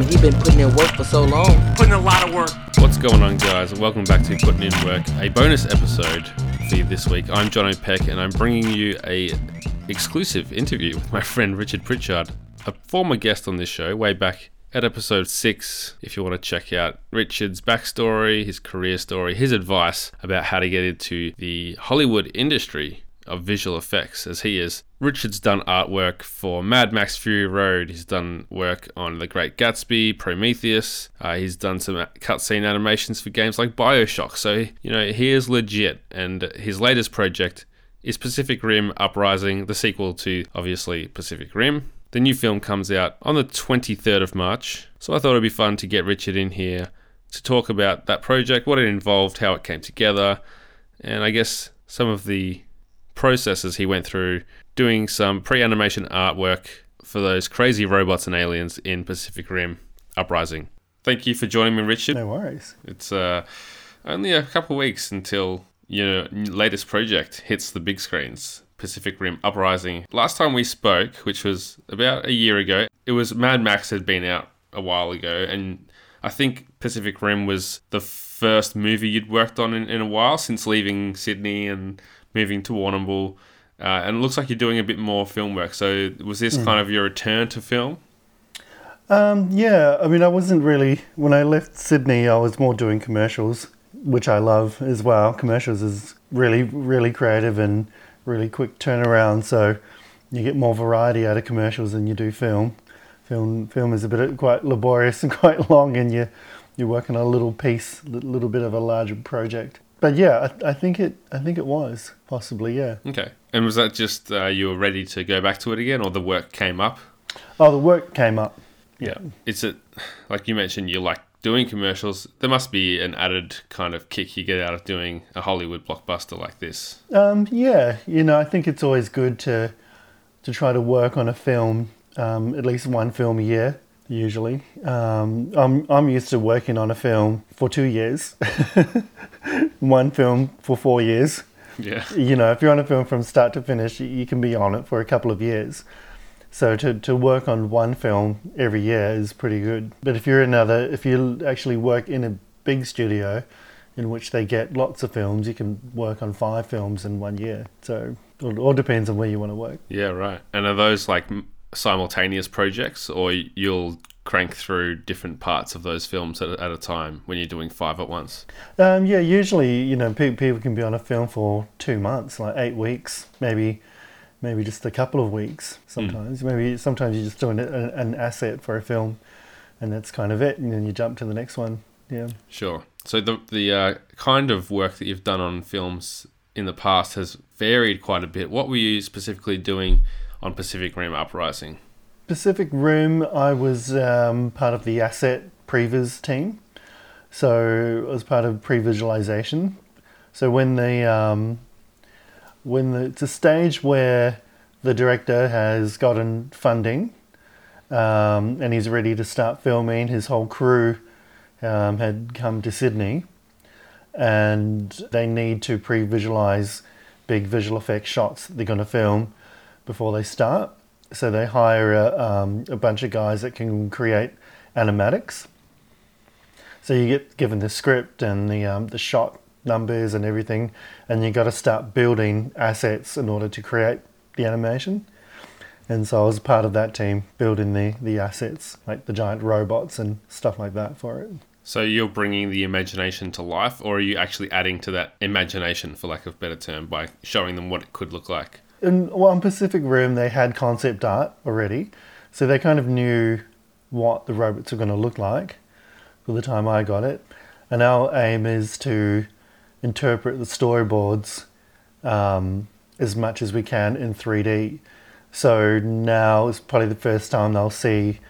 mean, he been putting in work for so long. Putting a lot of work. What's going on, guys? Welcome back to Putting in Work, a bonus episode for you this week. I'm John O'Peck, and I'm bringing you a exclusive interview with my friend Richard Pritchard, a former guest on this show way back at episode six. If you want to check out Richard's backstory, his career story, his advice about how to get into the Hollywood industry of visual effects, as he is. Richard's done artwork for Mad Max Fury Road. He's done work on The Great Gatsby, Prometheus. Uh, he's done some cutscene animations for games like Bioshock. So, you know, he is legit. And his latest project is Pacific Rim Uprising, the sequel to obviously Pacific Rim. The new film comes out on the 23rd of March. So I thought it'd be fun to get Richard in here to talk about that project, what it involved, how it came together, and I guess some of the processes he went through doing some pre animation artwork for those crazy robots and aliens in Pacific Rim Uprising. Thank you for joining me, Richard. No worries. It's uh, only a couple weeks until your latest project hits the big screens. Pacific Rim Uprising. Last time we spoke, which was about a year ago, it was Mad Max had been out a while ago, and I think Pacific Rim was the first movie you'd worked on in, in a while since leaving Sydney and moving to Warrnambool. Uh, and it looks like you're doing a bit more film work. So was this mm. kind of your return to film? Um, yeah, I mean, I wasn't really when I left Sydney. I was more doing commercials, which I love as well. Commercials is really, really creative and really quick turnaround. So you get more variety out of commercials than you do film. Film film is a bit quite laborious and quite long, and you you're working on a little piece, a little bit of a larger project. But yeah, I, I think it I think it was possibly yeah. Okay, and was that just uh, you were ready to go back to it again, or the work came up? Oh, the work came up. Yeah, it's it like you mentioned. You like doing commercials, there must be an added kind of kick you get out of doing a Hollywood blockbuster like this. Um, yeah, you know, I think it's always good to to try to work on a film, um, at least one film a year. Usually, um, I'm I'm used to working on a film for two years, one film for four years. Yeah, you know, if you're on a film from start to finish, you can be on it for a couple of years. So to, to work on one film every year is pretty good. But if you're another, if you actually work in a big studio in which they get lots of films, you can work on five films in one year. So it all depends on where you want to work. Yeah, right. And are those like simultaneous projects or you'll crank through different parts of those films at, at a time when you're doing five at once? Um, yeah, usually, you know, people, people can be on a film for two months, like eight weeks, maybe maybe just a couple of weeks sometimes. Mm. Maybe sometimes you're just doing an, an asset for a film and that's kind of it. And then you jump to the next one. Yeah. Sure. So the, the uh, kind of work that you've done on films in the past has varied quite a bit. What were you specifically doing on Pacific Rim Uprising? Pacific Rim, I was um, part of the asset previs team. So I was part of pre-visualization. So when the um, when the, it's a stage where the director has gotten funding um, and he's ready to start filming. His whole crew um, had come to Sydney and they need to pre visualize big visual effects shots they're going to film before they start. So they hire a, um, a bunch of guys that can create animatics. So you get given the script and the um, the shot numbers and everything, and you got to start building assets in order to create the animation. And so I was part of that team building the, the assets, like the giant robots and stuff like that for it. So you're bringing the imagination to life, or are you actually adding to that imagination, for lack of a better term, by showing them what it could look like? In, one on Pacific Rim, they had concept art already, so they kind of knew what the robots were going to look like for the time I got it. And our aim is to interpret the storyboards um, as much as we can in 3D. So now is probably the first time they'll see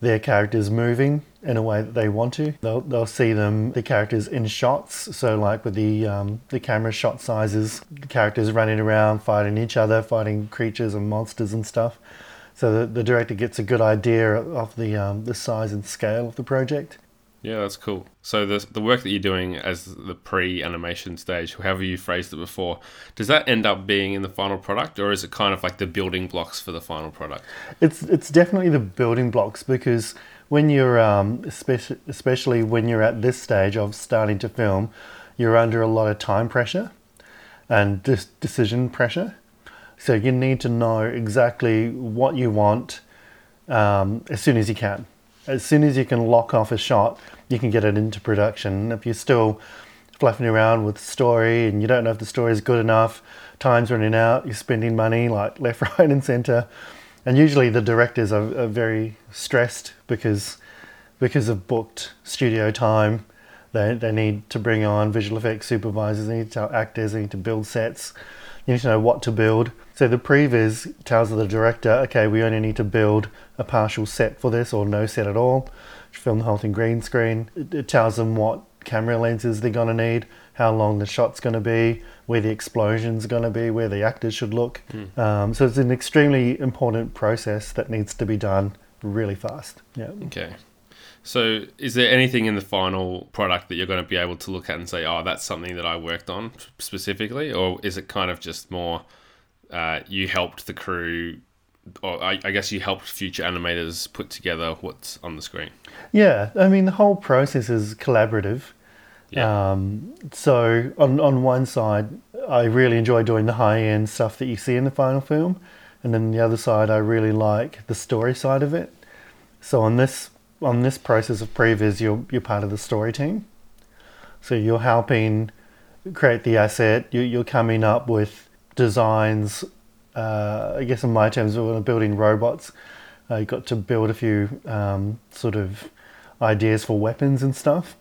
their characters moving in a way that they want to. They'll, they'll see them, the characters in shots. So like with the, um, the camera shot sizes, the characters running around, fighting each other, fighting creatures and monsters and stuff. So the, the director gets a good idea of the, um, the size and scale of the project. Yeah, that's cool. So the the work that you're doing as the pre-animation stage, however you phrased it before, does that end up being in the final product, or is it kind of like the building blocks for the final product? It's it's definitely the building blocks because when you're um, especially especially when you're at this stage of starting to film, you're under a lot of time pressure and dis- decision pressure. So you need to know exactly what you want um, as soon as you can. As soon as you can lock off a shot, you can get it into production. If you're still fluffing around with story and you don't know if the story is good enough, time's running out, you're spending money like left, right, and center. And usually the directors are, are very stressed because because of booked studio time. They, they need to bring on visual effects supervisors, they need to tell actors, they need to build sets. You need to know what to build. So the previs tells the director, okay, we only need to build a partial set for this or no set at all. Film the whole thing green screen. It, it tells them what camera lenses they're going to need, how long the shot's going to be, where the explosion's going to be, where the actors should look. Um, so it's an extremely important process that needs to be done really fast. Yeah. Okay. So, is there anything in the final product that you're going to be able to look at and say, "Oh, that's something that I worked on specifically," or is it kind of just more uh, you helped the crew, or I, I guess you helped future animators put together what's on the screen? Yeah, I mean the whole process is collaborative. Yeah. Um, so on on one side, I really enjoy doing the high end stuff that you see in the final film, and then the other side, I really like the story side of it. So on this on this process of previs, you're you're part of the story team. So you're helping create the asset. You, you're coming up with designs. Uh, I guess in my terms, we're building robots. Uh, you got to build a few um, sort of ideas for weapons and stuff.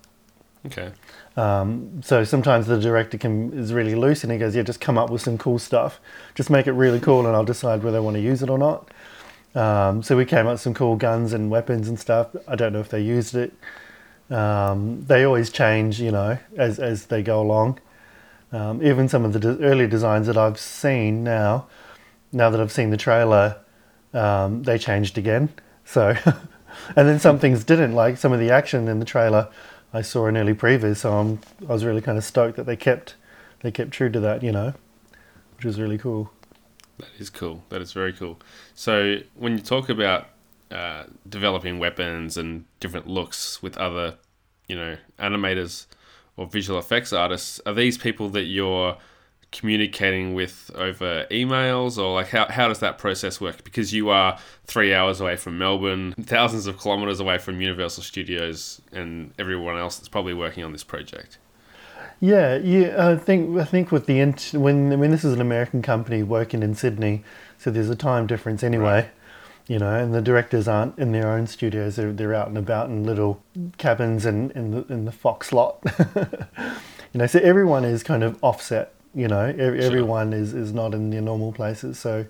Okay. Um, so sometimes the director can is really loose and he goes, "Yeah, just come up with some cool stuff. Just make it really cool, and I'll decide whether I want to use it or not." Um, so we came up with some cool guns and weapons and stuff. I don't know if they used it. Um, they always change, you know, as as they go along. Um, even some of the de- early designs that I've seen now, now that I've seen the trailer, um, they changed again. So, and then some things didn't. Like some of the action in the trailer, I saw in early previews. So I'm, I was really kind of stoked that they kept they kept true to that, you know, which was really cool. That is cool. That is very cool. So when you talk about uh, developing weapons and different looks with other, you know, animators or visual effects artists, are these people that you're communicating with over emails or like how, how does that process work? Because you are three hours away from Melbourne, thousands of kilometers away from Universal Studios and everyone else that's probably working on this project. Yeah, yeah. I think I think with the int- when I mean this is an American company working in Sydney, so there's a time difference anyway. Right. You know, and the directors aren't in their own studios; they're they're out and about in little cabins and in the in the Fox lot. you know, so everyone is kind of offset. You know, Ev- everyone is is not in their normal places. So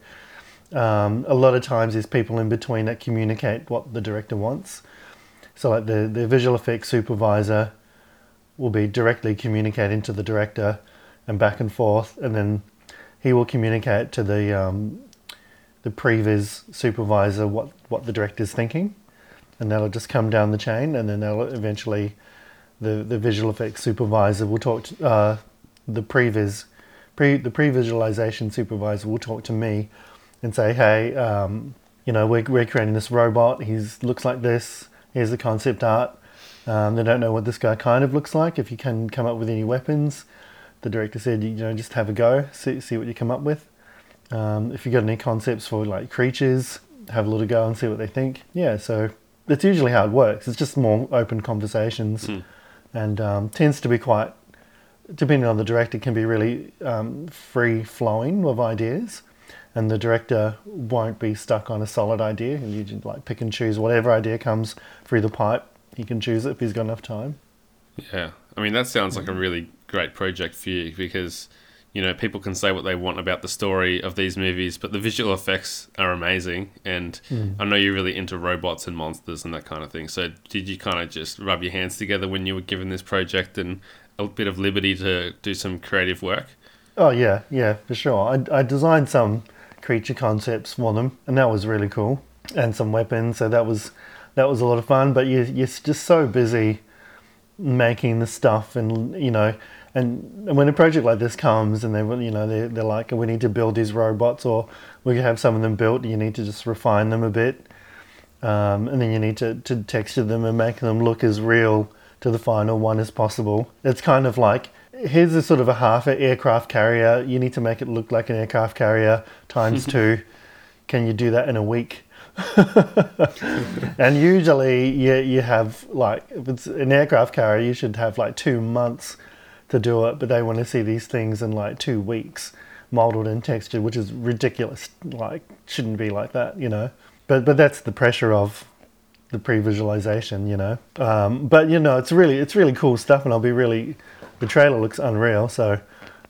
um, a lot of times there's people in between that communicate what the director wants. So like the the visual effects supervisor will be directly communicating to the director and back and forth, and then he will communicate to the um, the previs supervisor what what the director's thinking, and that'll just come down the chain, and then they'll eventually the the visual effects supervisor will talk to uh, the previs pre the pre-visualization supervisor will talk to me and say, hey, um, you know, we're, we're creating this robot. He's looks like this. Here's the concept art. Um, they don't know what this guy kind of looks like. If you can come up with any weapons, the director said, you know, just have a go, see, see what you come up with. Um, if you got any concepts for like creatures, have a little go and see what they think. Yeah, so that's usually how it works. It's just more open conversations, and um, tends to be quite, depending on the director, can be really um, free flowing of ideas. And the director won't be stuck on a solid idea. And you just like pick and choose whatever idea comes through the pipe. He can choose it if he's got enough time. Yeah, I mean that sounds like a mm-hmm. really great project for you because you know people can say what they want about the story of these movies, but the visual effects are amazing, and mm. I know you're really into robots and monsters and that kind of thing. So did you kind of just rub your hands together when you were given this project and a bit of liberty to do some creative work? Oh yeah, yeah, for sure. I, I designed some creature concepts for them, and that was really cool, and some weapons. So that was that was a lot of fun. But you you're just so busy making the stuff and you know and, and when a project like this comes and they you know they they're like we need to build these robots or we can have some of them built you need to just refine them a bit. Um, and then you need to, to texture them and make them look as real to the final one as possible. It's kind of like here's a sort of a half an aircraft carrier. You need to make it look like an aircraft carrier times two. Can you do that in a week and usually you, you have like if it's an aircraft carrier you should have like two months to do it but they want to see these things in like two weeks modeled and textured which is ridiculous like shouldn't be like that you know? But but that's the pressure of the pre-visualization you know? Um, but you know it's really it's really cool stuff and i'll be really the trailer looks unreal so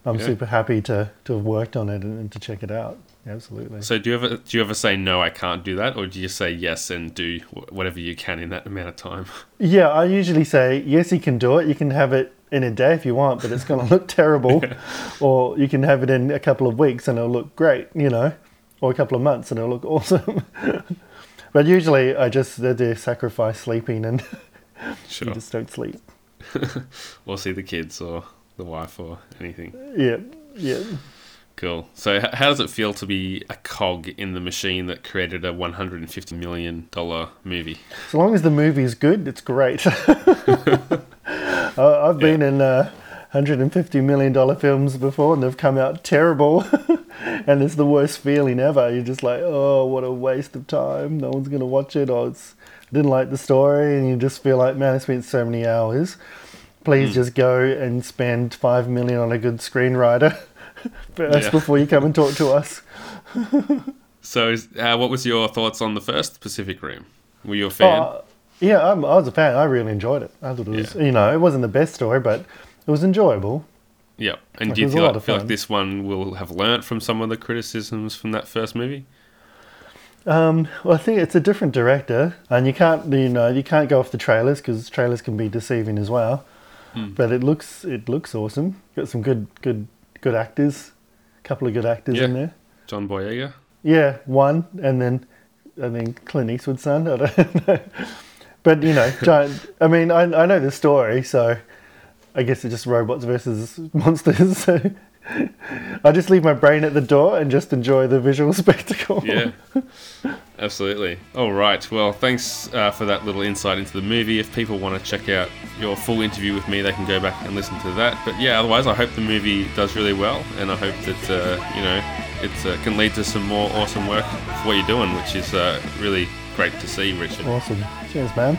i'm Yeah. super happy to to have worked on it and, and to check it out absolutely So do you ever do you ever say no, I can't do that, or do you say yes and do whatever you can in that amount of time? Yeah, I usually say yes. You can do it. You can have it in a day if you want, but it's going to look terrible. Or you can have it in a couple of weeks and it'll look great, you know, or a couple of months and it'll look awesome. but usually, I just they sacrifice sleeping and Sure. you just don't sleep. or see the kids or the wife or anything. Yeah, yeah. Cool. So how does it feel to be a cog in the machine that created a 150 million dollar movie? As long as the movie is good, it's great. I've been in uh, 150 million dollar films before, and they've come out terrible, and it's the worst feeling ever. You're just like, oh, what a waste of time. No one's gonna watch it, or it's didn't like the story, and you just feel like, man, I spent so many hours. Please just go and spend five million on a good screenwriter first Yeah. before you come and talk to us. So uh, what was your thoughts on the first Pacific Rim? Were you a fan? Oh, yeah, I'm, I was a fan. I really enjoyed it. I thought it was, Yeah. you know, it wasn't the best story, but it was enjoyable. yeah. And like, do you it was a feel like, feel like this one will have learnt from some of the criticisms from that first movie? Um, well, I think it's a different director, and you can't, you know, you can't go off the trailers because trailers can be deceiving as well. Hmm. But it looks, it looks awesome. Got some good, good, good actors. A couple of good actors Yeah. in there. John Boyega? Yeah, one, and then I think Clint Eastwood's son. I don't know. But you know, giant. I mean, I I know the story, so I guess it's just robots versus monsters. So I just leave my brain at the door and just enjoy the visual spectacle. Yeah, absolutely. All right. Well, thanks uh, for that little insight into the movie. If people want to check out your full interview with me, they can go back and listen to that. But yeah, otherwise, I hope the movie does really well, and I hope that uh, you know it uh, can lead to some more awesome work for what you're doing, which is uh, really great to see, Richard. Awesome. Cheers, man.